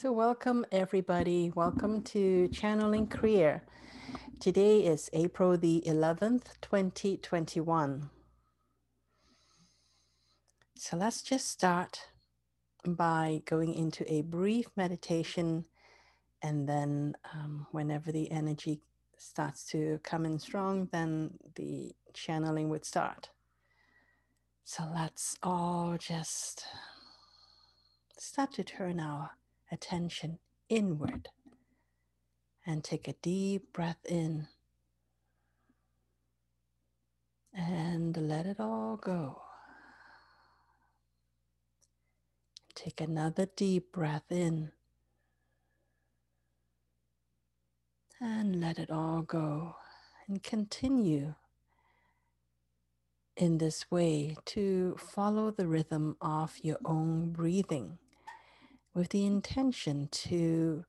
So, welcome everybody. Welcome to Channeling Career. Today is April the 11th, 2021. So, let's just start by going into a brief meditation, and then, um, whenever the energy starts to come in strong, then the channeling would start. So, let's all just start to turn our attention inward. And take a deep breath in. And let it all go. Take another deep breath in. And let it all go. And continue in this way to follow the rhythm of your own breathing with the intention to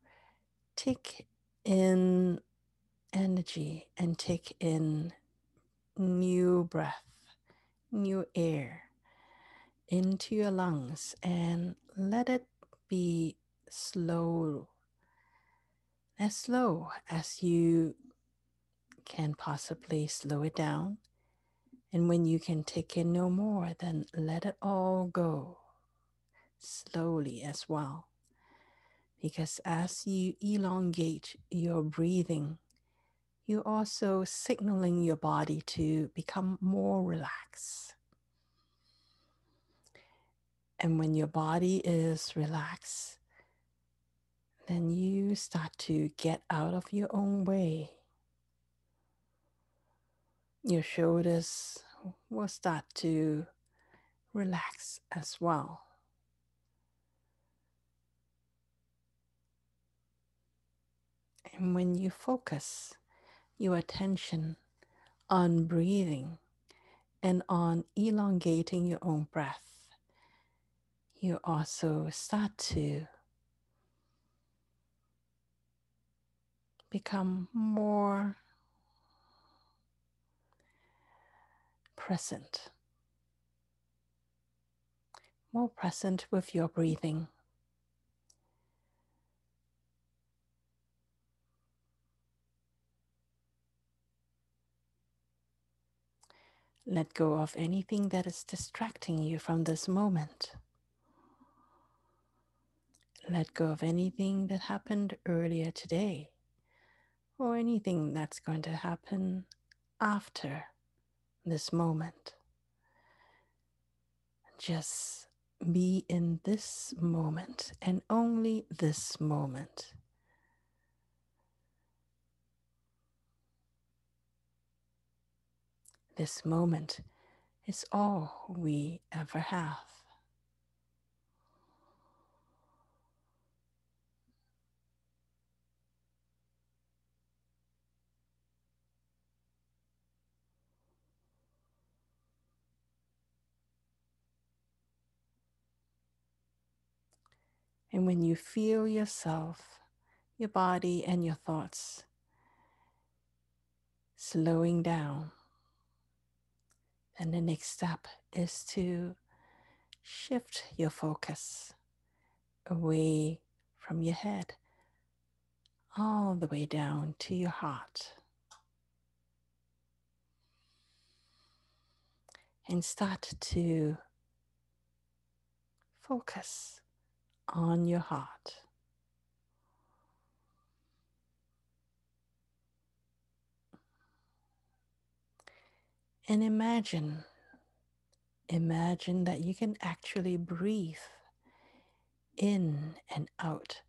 take in energy and take in new breath, new air into your lungs and let it be slow, as slow as you can possibly slow it down. And when you can take in no more, then let it all go slowly as well. Because as you elongate your breathing, you're also signaling your body to become more relaxed. And when your body is relaxed, then you start to get out of your own way. Your shoulders will start to relax as well. And when you focus your attention on breathing and on elongating your own breath, you also start to become more present, more present with your breathing. Let go of anything that is distracting you from this moment. Let go of anything that happened earlier today or anything that's going to happen after this moment. Just be in this moment and only this moment. This moment is all we ever have. And when you feel yourself, your body, and your thoughts slowing down, and the next step is to shift your focus away from your head all the way down to your heart. And start to focus on your heart. And imagine, imagine that you can actually breathe in and out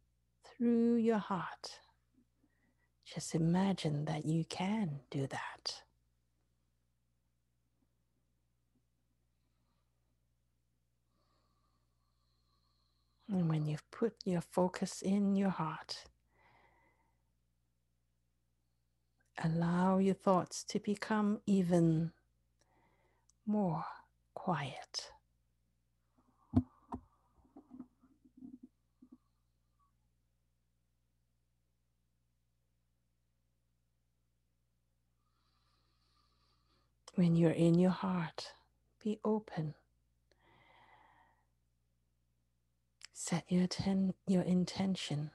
through your heart. Just imagine that you can do that. And when you've put your focus in your heart, allow your thoughts to become even more quiet. When you're in your heart, be open. Set your, ten, your intention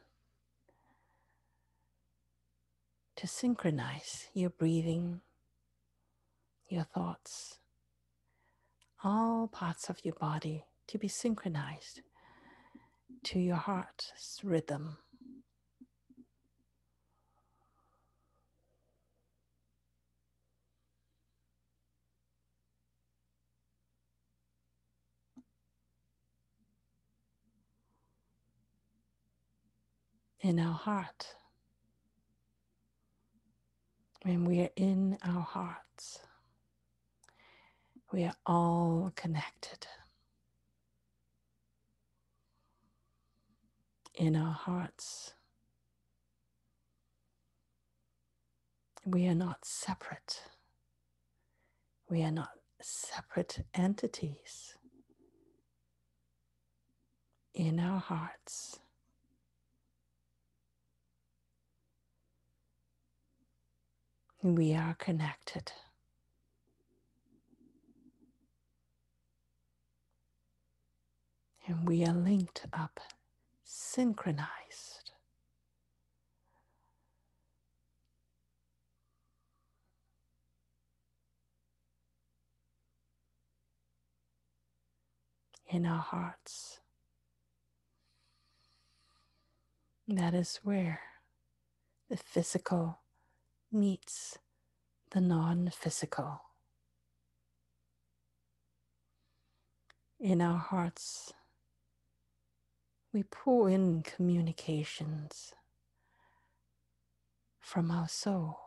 to synchronize your breathing, your thoughts, all parts of your body to be synchronized to your heart's rhythm. In our heart, when we are in our hearts, we are all connected. In our hearts, we are not separate. We are not separate entities. In our hearts, we are connected. And we are linked up, synchronized. In our hearts. That is where the physical meets the non physical. In our hearts, we pull in communications from our soul.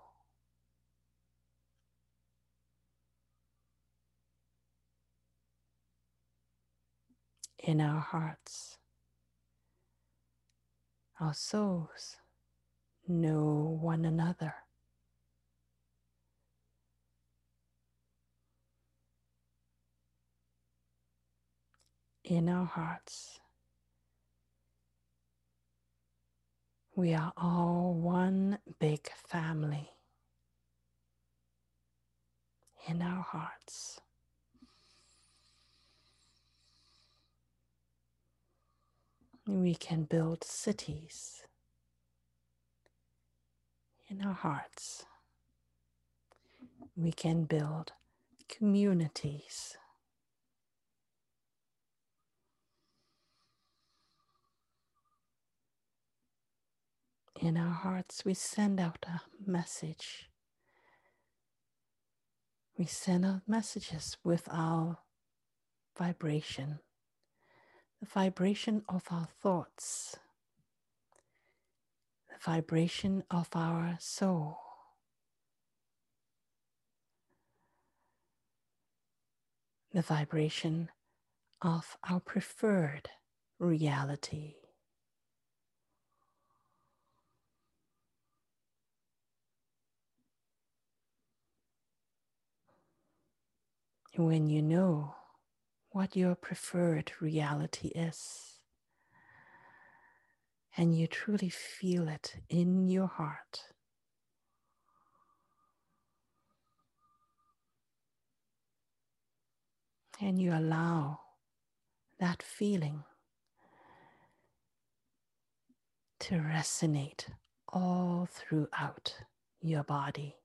In our hearts, our souls know one another. In our hearts, we are all one big family. In our hearts. We can build cities in our hearts. We can build communities. In our hearts, we send out a message. We send out messages with our vibration the vibration of our thoughts, the vibration of our soul. The vibration of our preferred reality. When you know what your preferred reality is. And you truly feel it in your heart. And you allow that feeling to resonate all throughout your body.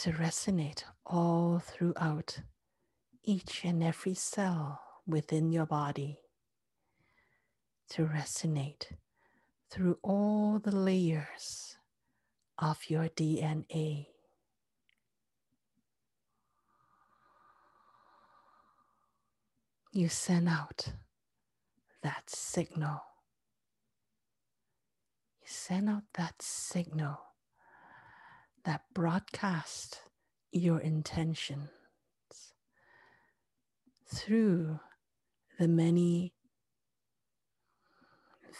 To resonate all throughout each and every cell within your body, to resonate through all the layers of your DNA. You send out that signal. You send out that signal that broadcast your intentions through the many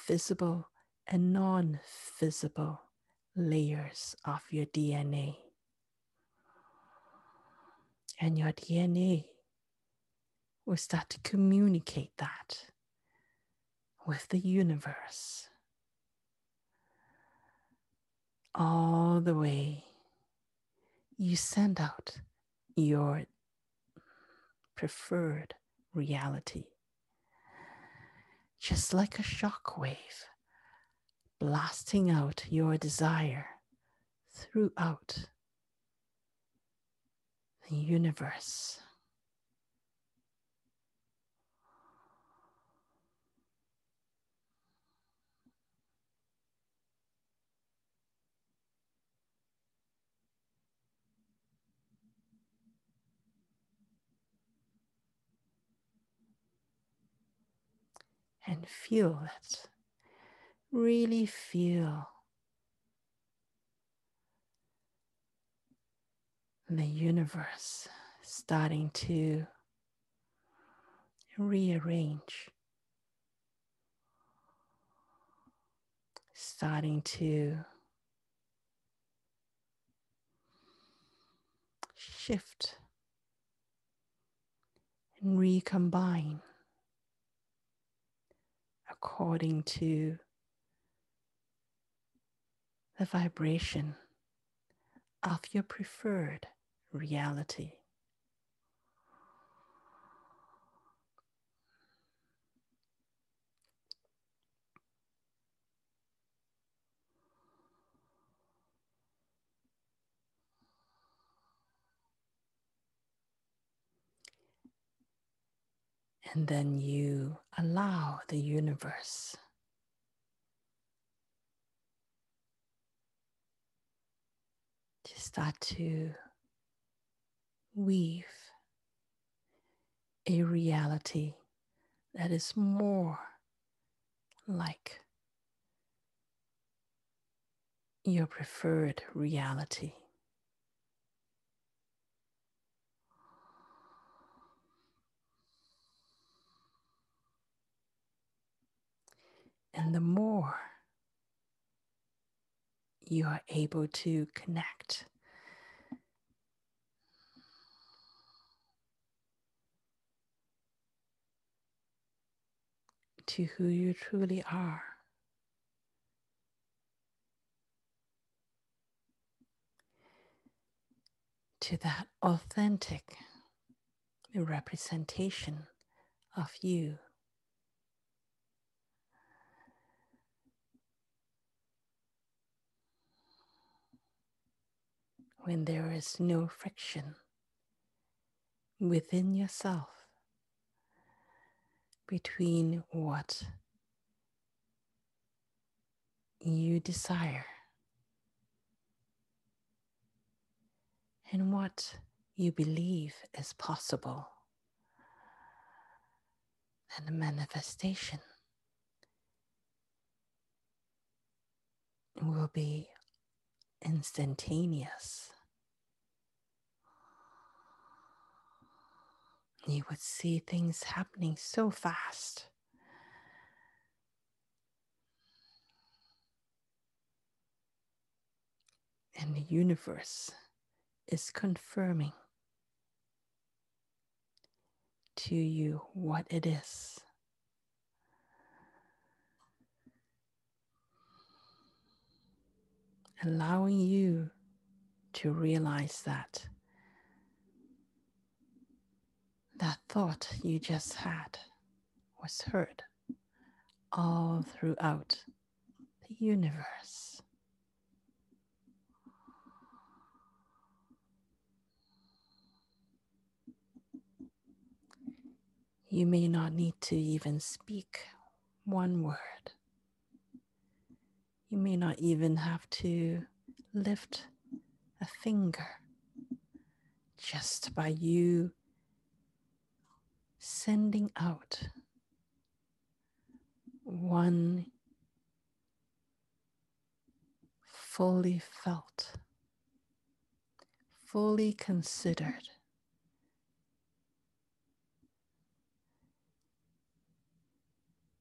visible and non visible layers of your DNA. And your DNA will start to communicate that with the universe all the way you send out your preferred reality. Just like a shock wave, blasting out your desire throughout the universe. And feel it. Really feel. The universe starting to rearrange, starting to shift and recombine according to the vibration of your preferred reality. And then you allow the universe to start to weave a reality that is more like your preferred reality. And the more you are able to connect to who you truly are. To that authentic representation of you. When there is no friction within yourself between what you desire and what you believe is possible, and the manifestation will be instantaneous. you would see things happening so fast. And the universe is confirming to you what it is. Allowing you to realize that that thought you just had was heard all throughout the universe. You may not need to even speak one word. You may not even have to lift a finger just by you sending out one fully felt, fully considered.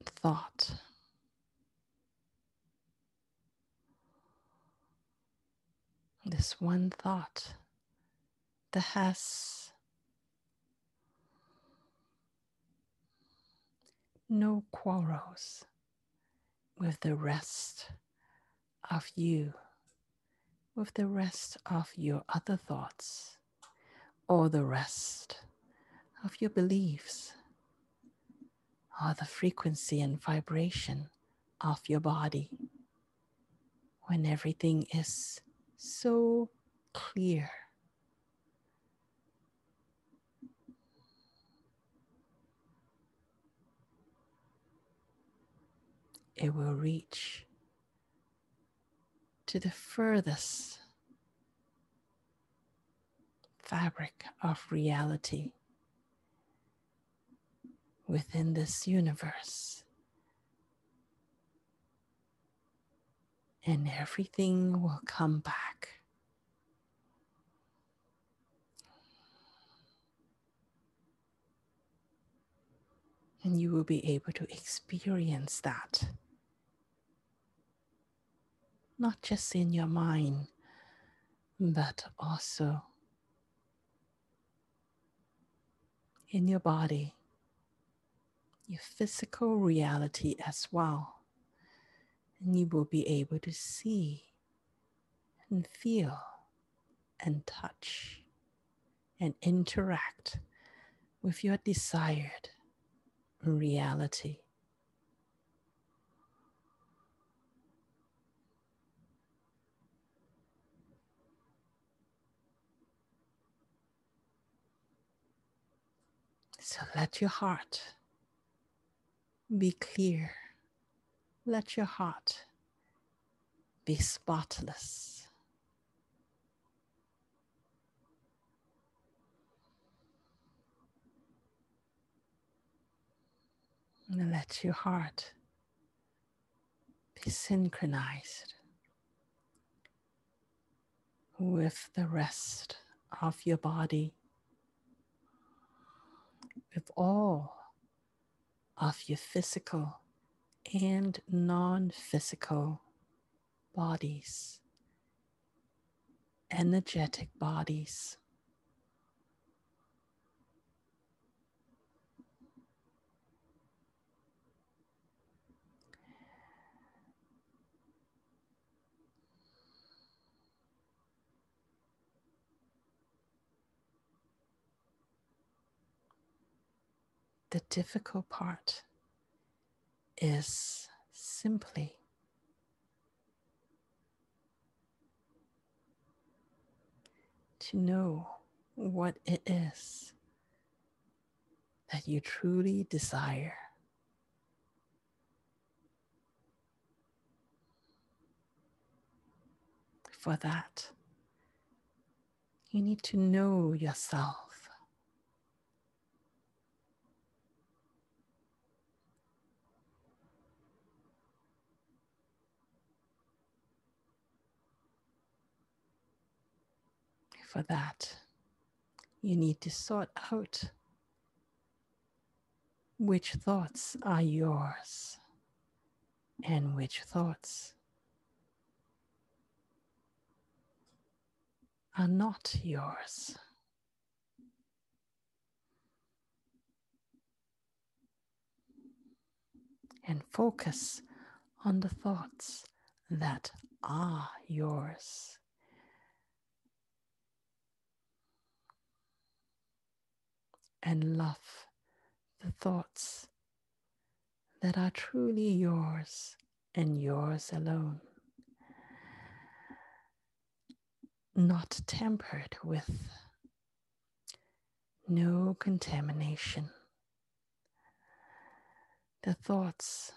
Thought. This one thought that has. No quarrels with the rest of you, with the rest of your other thoughts, or the rest of your beliefs or the frequency and vibration of your body when everything is so clear. It will reach to the furthest fabric of reality within this universe. And everything will come back. And you will be able to experience that, not just in your mind, but also in your body your physical reality as well. And you will be able to see and feel and touch and interact with your desired reality. So let your heart be clear. Let your heart be spotless. And let your heart be synchronized with the rest of your body, with all of your physical and non physical bodies, energetic bodies. The difficult part is simply to know what it is that you truly desire. For that, you need to know yourself. For that, you need to sort out which thoughts are yours and which thoughts are not yours. And focus on the thoughts that are yours. And love the thoughts that are truly yours and yours alone, not tampered with, no contamination. The thoughts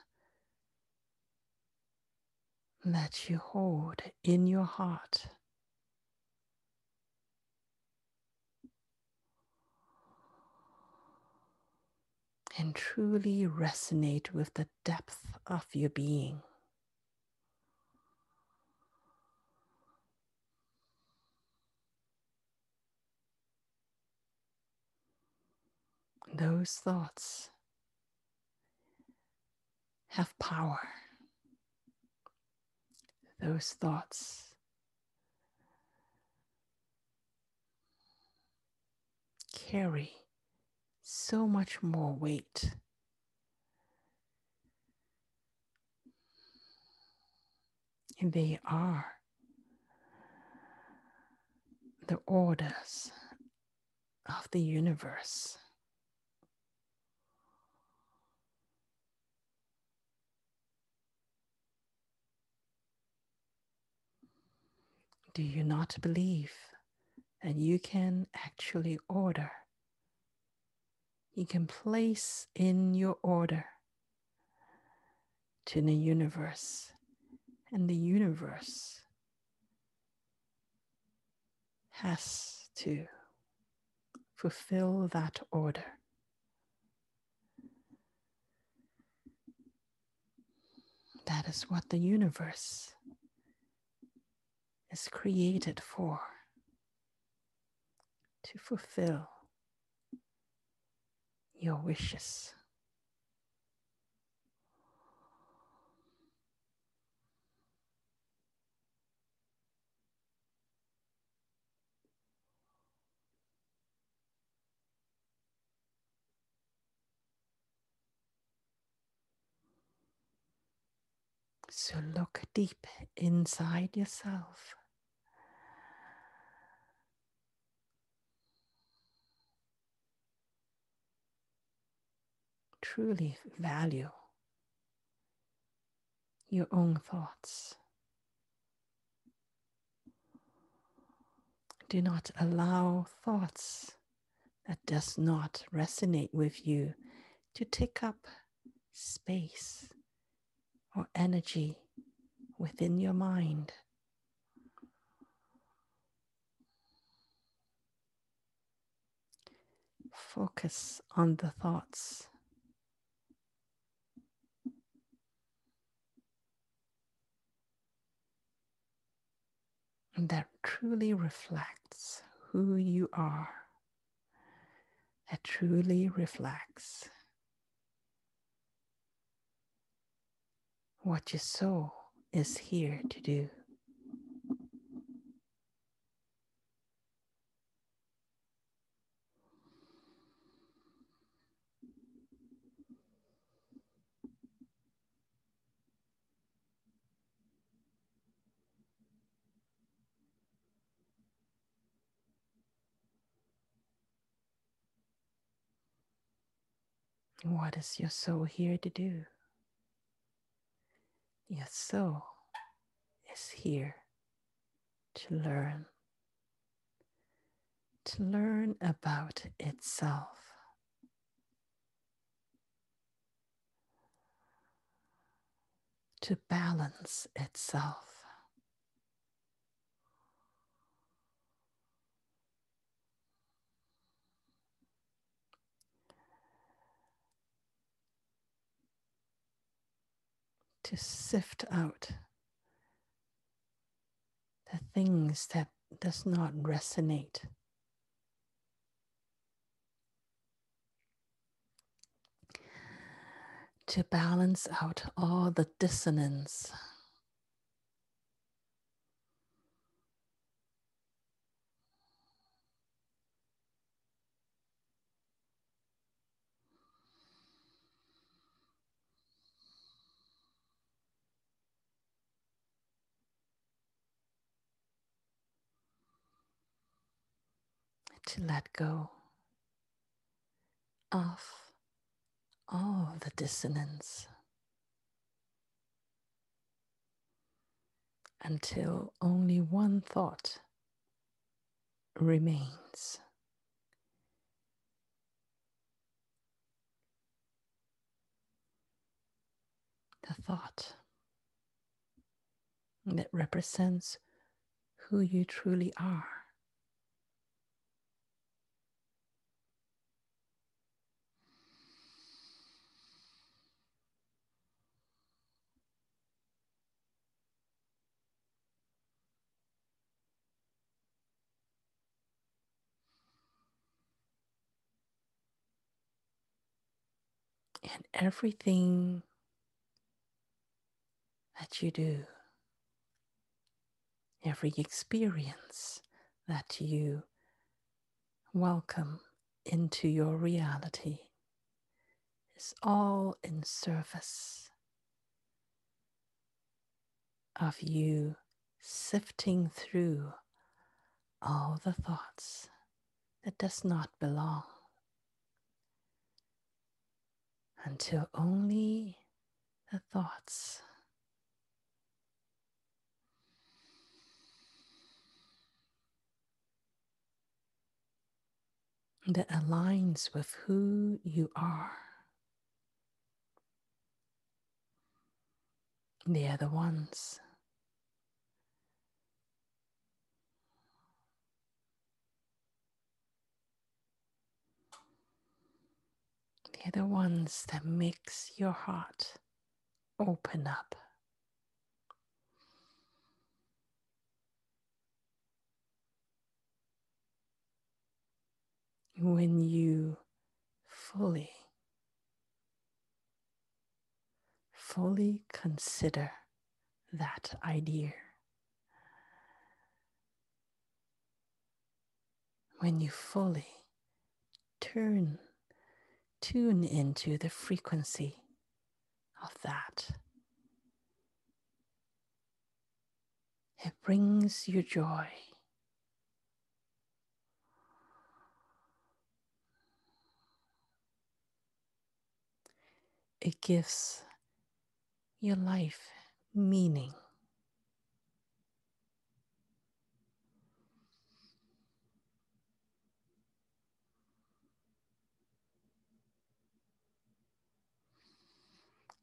that you hold in your heart and truly resonate with the depth of your being. Those thoughts have power. Those thoughts carry so much more weight. And they are the orders of the universe. Do you not believe that you can actually order you can place in your order to the universe, and the universe has to fulfill that order. That is what the universe is created for to fulfill your wishes. So look deep inside yourself. Truly value your own thoughts. Do not allow thoughts that does not resonate with you to take up space or energy within your mind. Focus on the thoughts. That truly reflects who you are. That truly reflects what your soul is here to do. What is your soul here to do? Your soul is here to learn, to learn about itself. To balance itself. To sift out the things that does not resonate. To balance out all the dissonance to let go of all the dissonance until only one thought remains. The thought that represents who you truly are. And everything that you do, every experience that you welcome into your reality is all in service of you sifting through all the thoughts that does not belong until only the thoughts that aligns with who you are. They are the ones They're the ones that makes your heart open up. When you fully, fully consider that idea. When you fully turn tune into the frequency of that. It brings you joy. It gives your life meaning.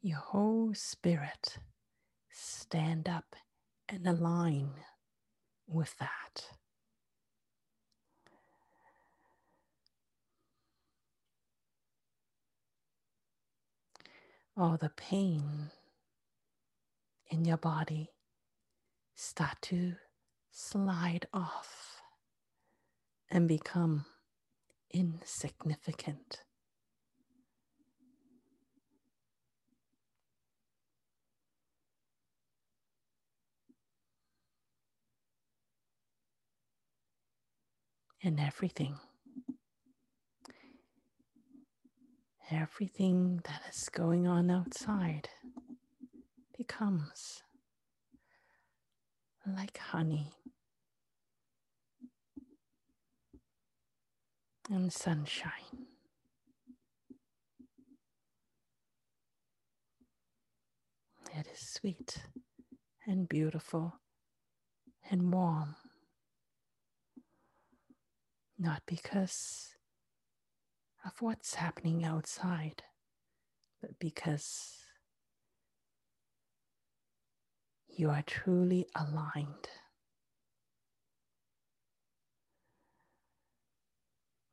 Your whole spirit stand up and align with that. All the pain in your body start to slide off and become insignificant. And everything. Everything that is going on outside becomes like honey and sunshine. It is sweet and beautiful and warm not because of what's happening outside, but because you are truly aligned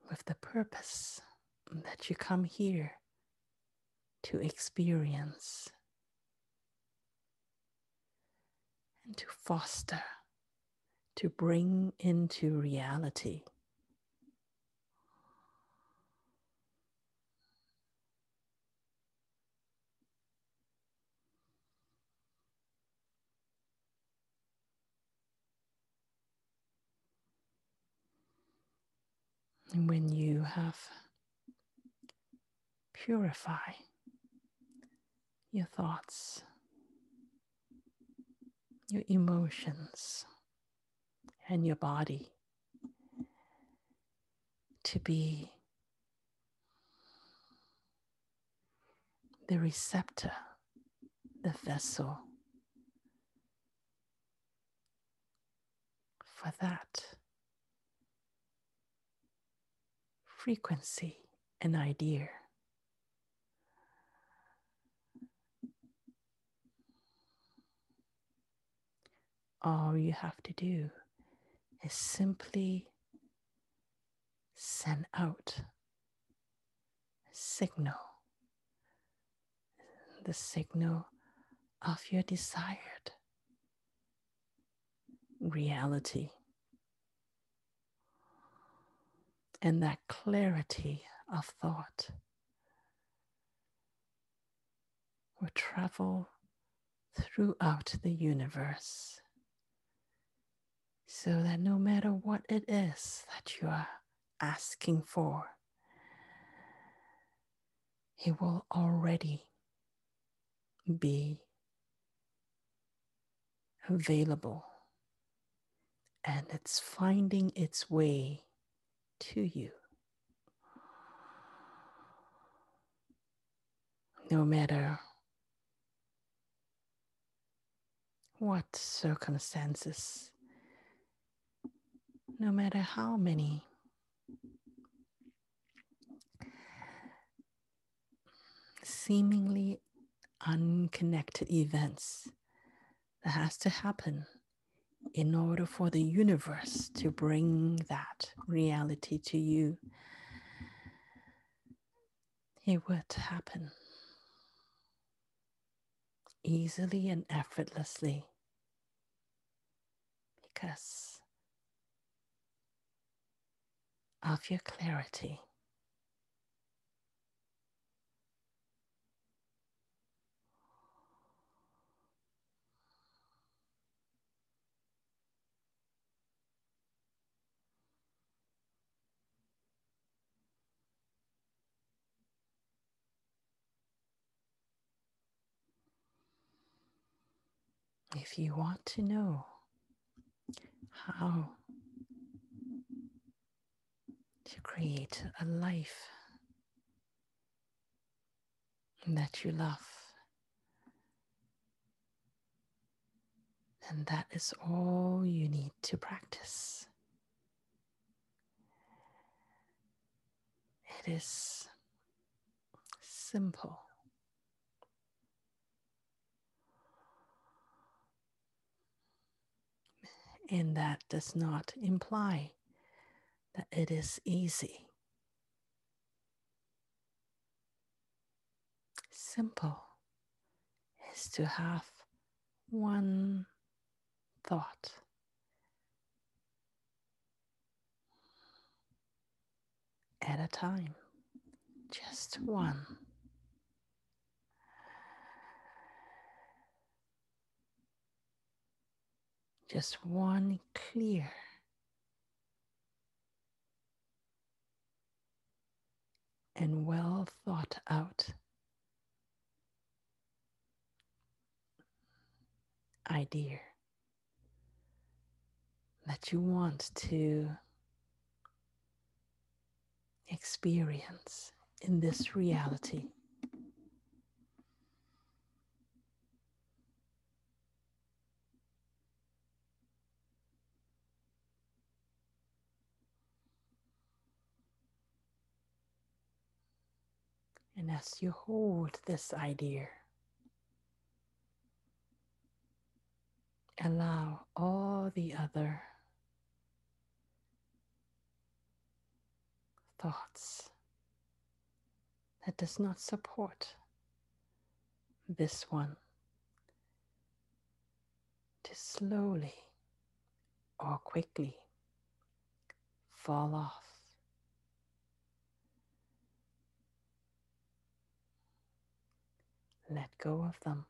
with the purpose that you come here to experience and to foster, to bring into reality. And when you have purify your thoughts, your emotions, and your body to be the receptor, the vessel for that frequency and idea. All you have to do is simply send out a signal, the signal of your desired reality. And that clarity of thought. Will travel throughout the universe so that no matter what it is that you are asking for, it will already be available and it's finding its way to you. No matter what circumstances, no matter how many. Seemingly unconnected events that has to happen in order for the universe to bring that reality to you. It would happen easily and effortlessly because of your clarity. If you want to know how to create a life that you love, and that is all you need to practice. It is simple. And that does not imply that it is easy. Simple is to have one thought. At a time, just one. Just one clear. And well thought out. Idea. That you want to experience in this reality. And as you hold this idea, allow all the other thoughts that does not support this one to slowly or quickly fall off. Let go of them.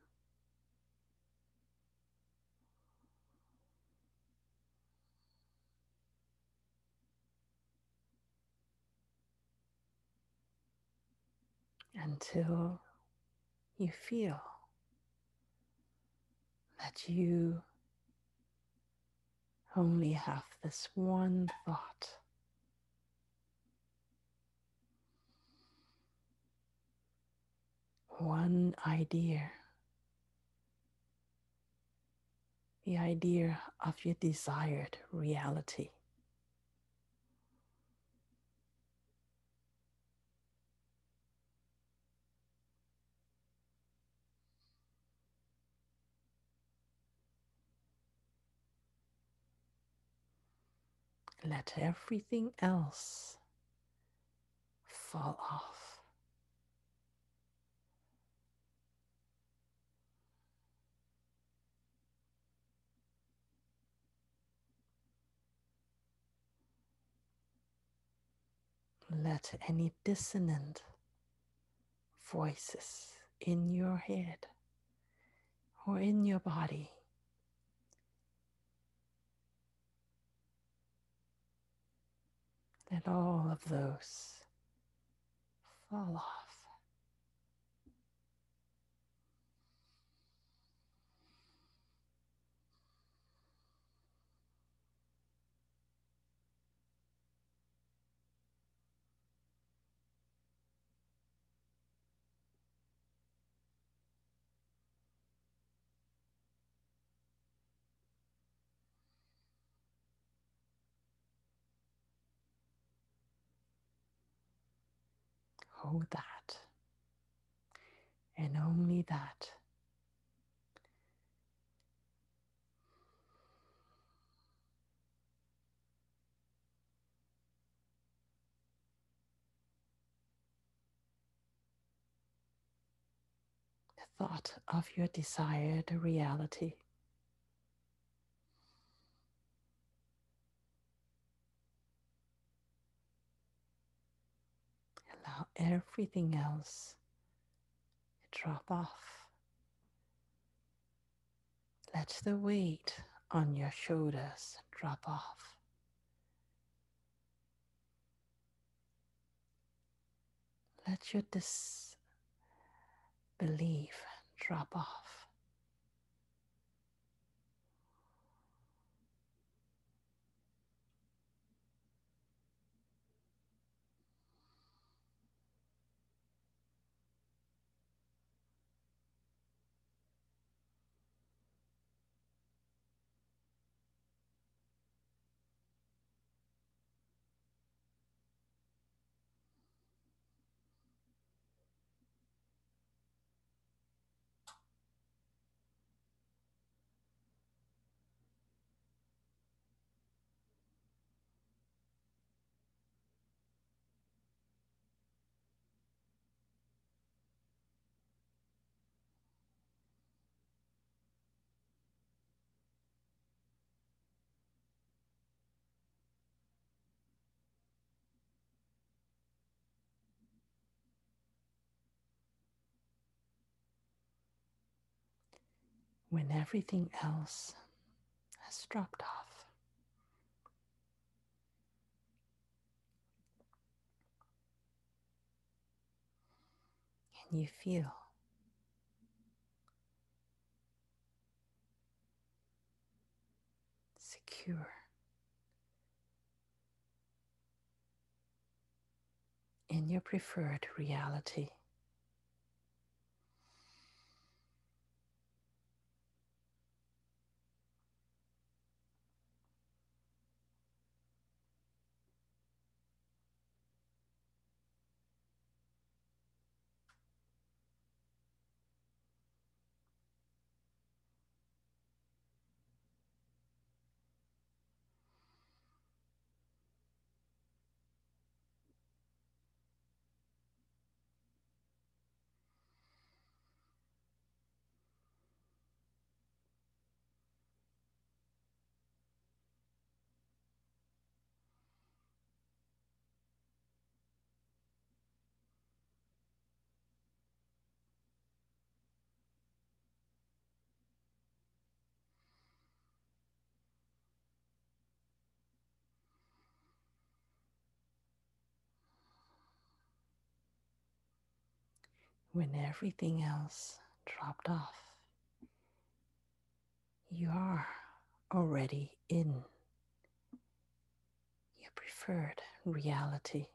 Until you feel that you only have this one thought. One idea the idea of your desired reality. Let everything else fall off. Let any dissonant voices in your head or in your body let all of those fall off. That. and only that. The thought of your desired reality. Allow everything else drop off. Let the weight on your shoulders drop off. Let your disbelief drop off. When everything else has dropped off. And you feel secure in your preferred reality. When everything else dropped off, you are already in your preferred reality.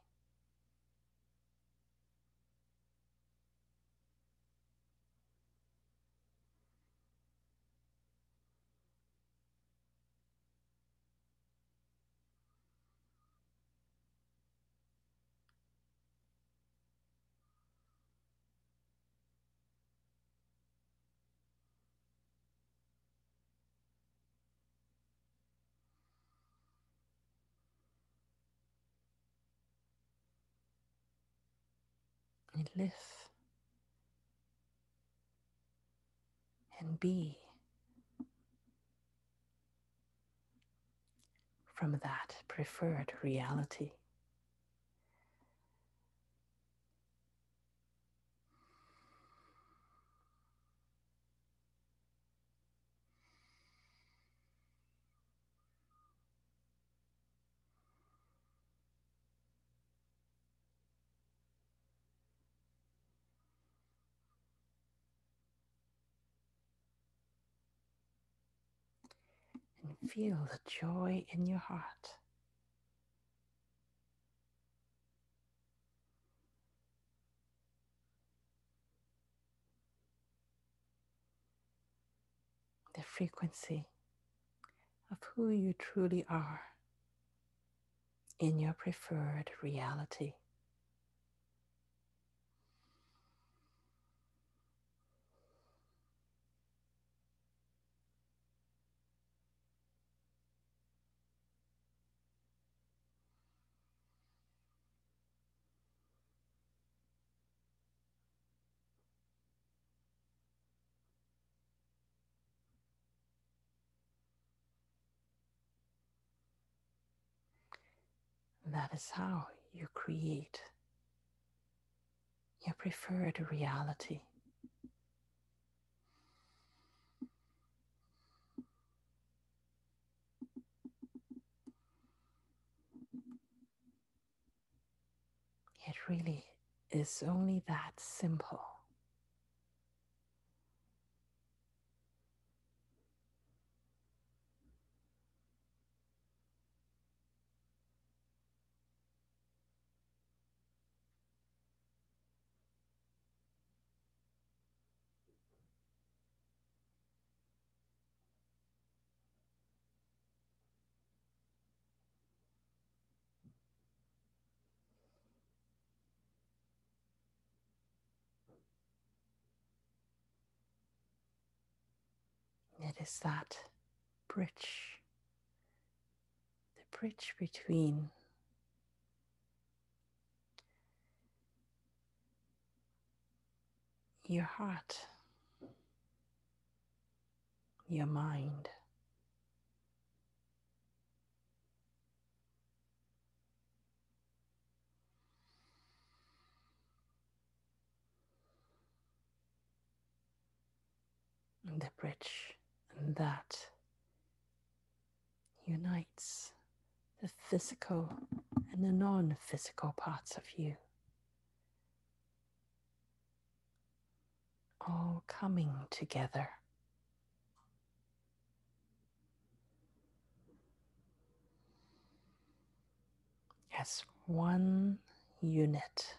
And live and be from that preferred reality. and feel the joy in your heart. The frequency of who you truly are in your preferred reality. That is how you create your preferred reality. It really is only that simple. It is that bridge, the bridge between your heart, your mind, the bridge that unites the physical and the non physical parts of you, all coming together. As one unit.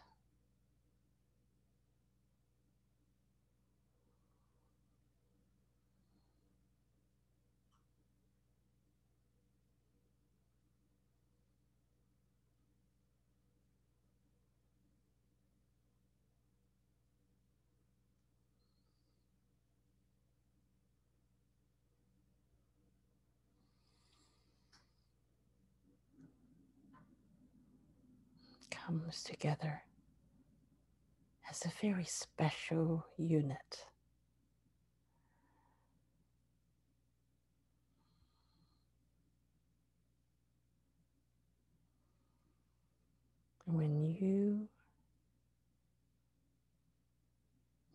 Comes together as a very special unit. When you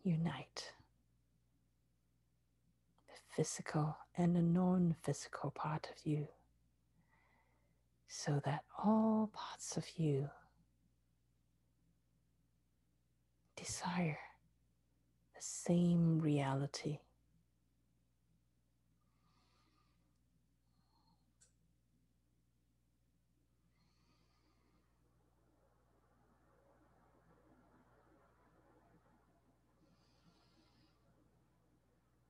unite the physical and the non physical part of you, so that all parts of you desire the same reality.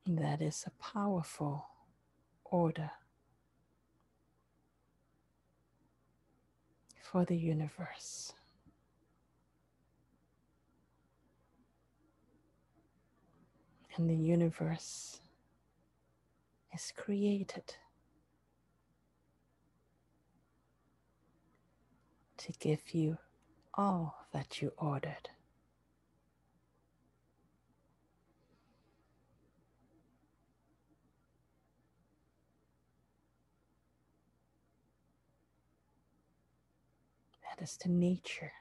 That is a powerful order for the universe. And the universe is created to give you all that you ordered. That is the nature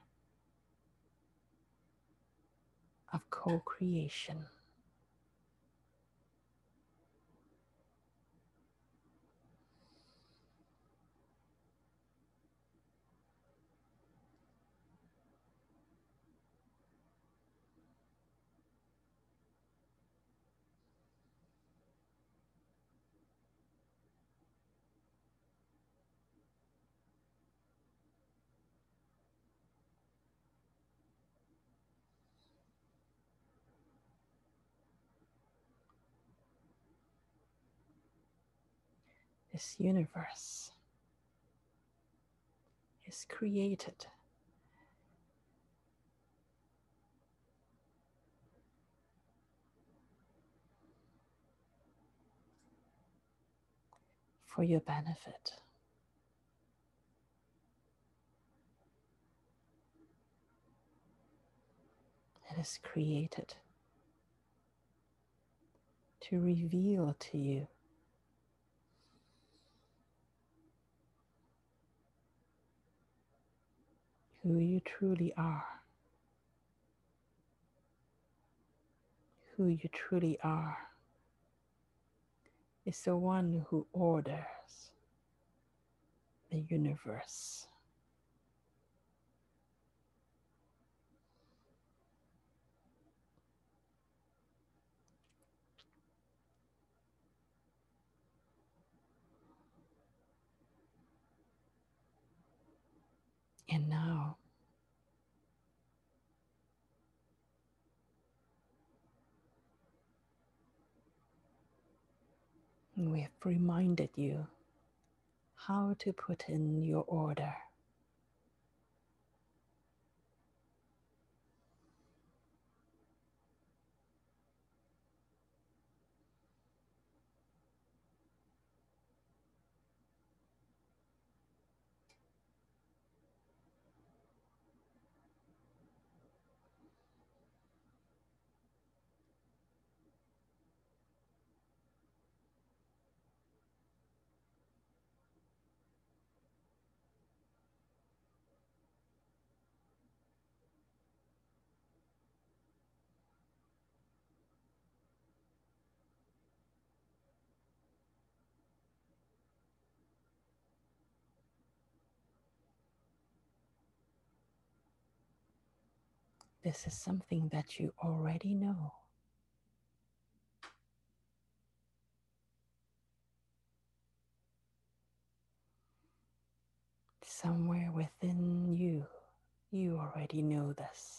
of co creation. This universe is created for your benefit. It is created to reveal to you who you truly are. Who you truly are is the one who orders the universe. And now, we have reminded you how to put in your order. This is something that you already know. Somewhere within you, you already know this.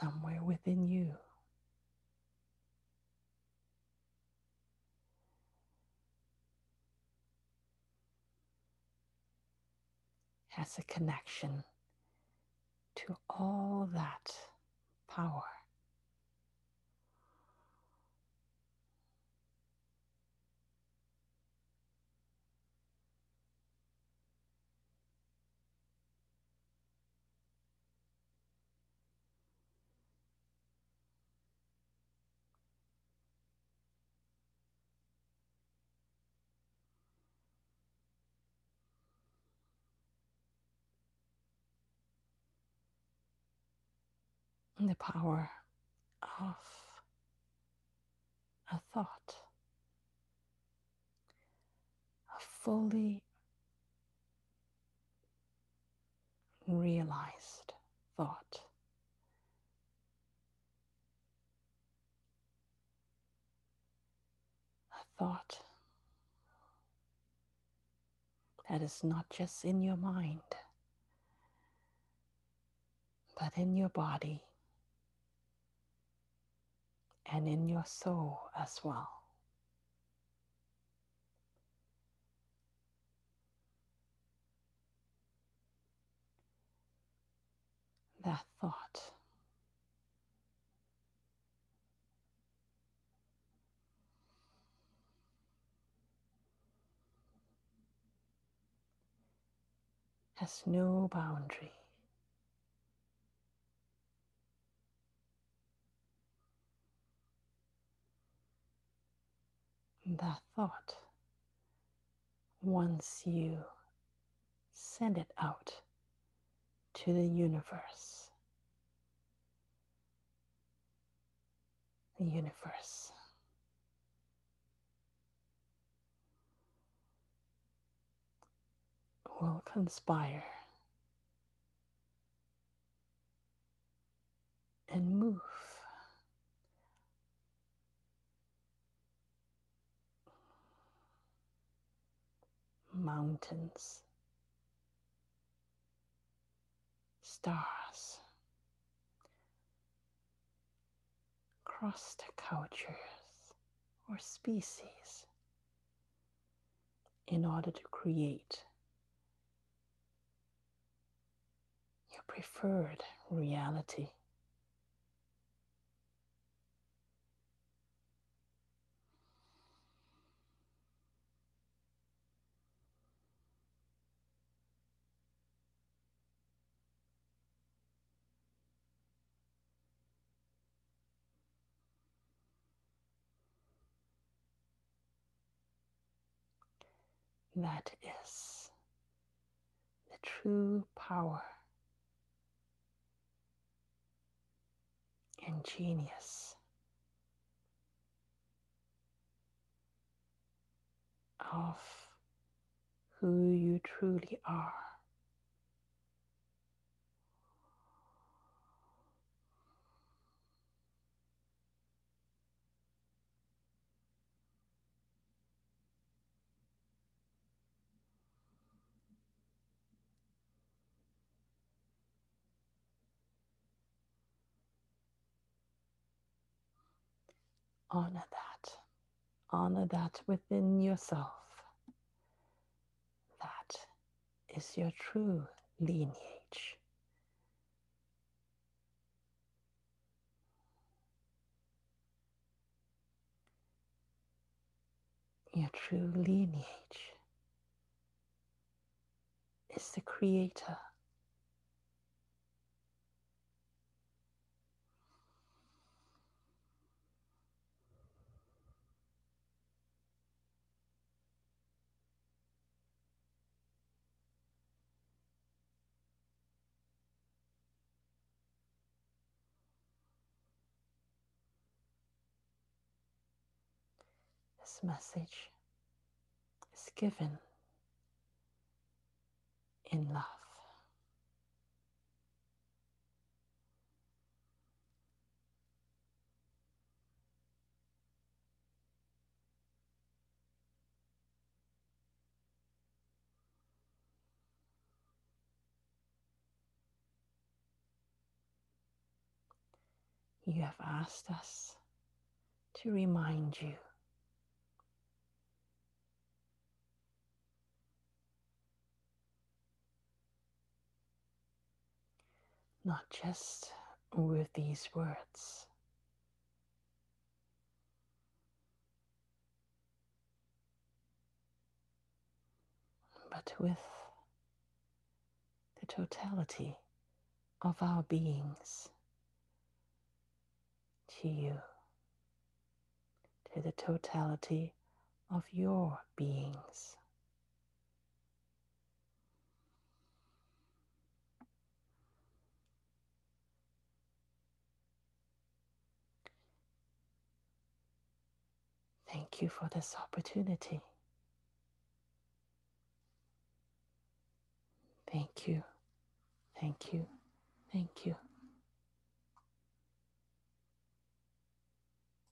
Somewhere within you, has a connection to all that power. The power of a thought, a fully realized thought. A thought that is not just in your mind, but in your body and in your soul as well. That thought has no boundary. That thought, once you send it out to the universe, the universe will conspire and move. Mountains, stars, crossed cultures or species in order to create your preferred reality. That is the true power and genius of who you truly are. Honor that. Honor that within yourself. That is your true lineage. Your true lineage is the creator. This message is given in love. You have asked us to remind you not just with these words, but with the totality of our beings to you, to the totality of your beings. Thank you for this opportunity. Thank you, thank you, thank you.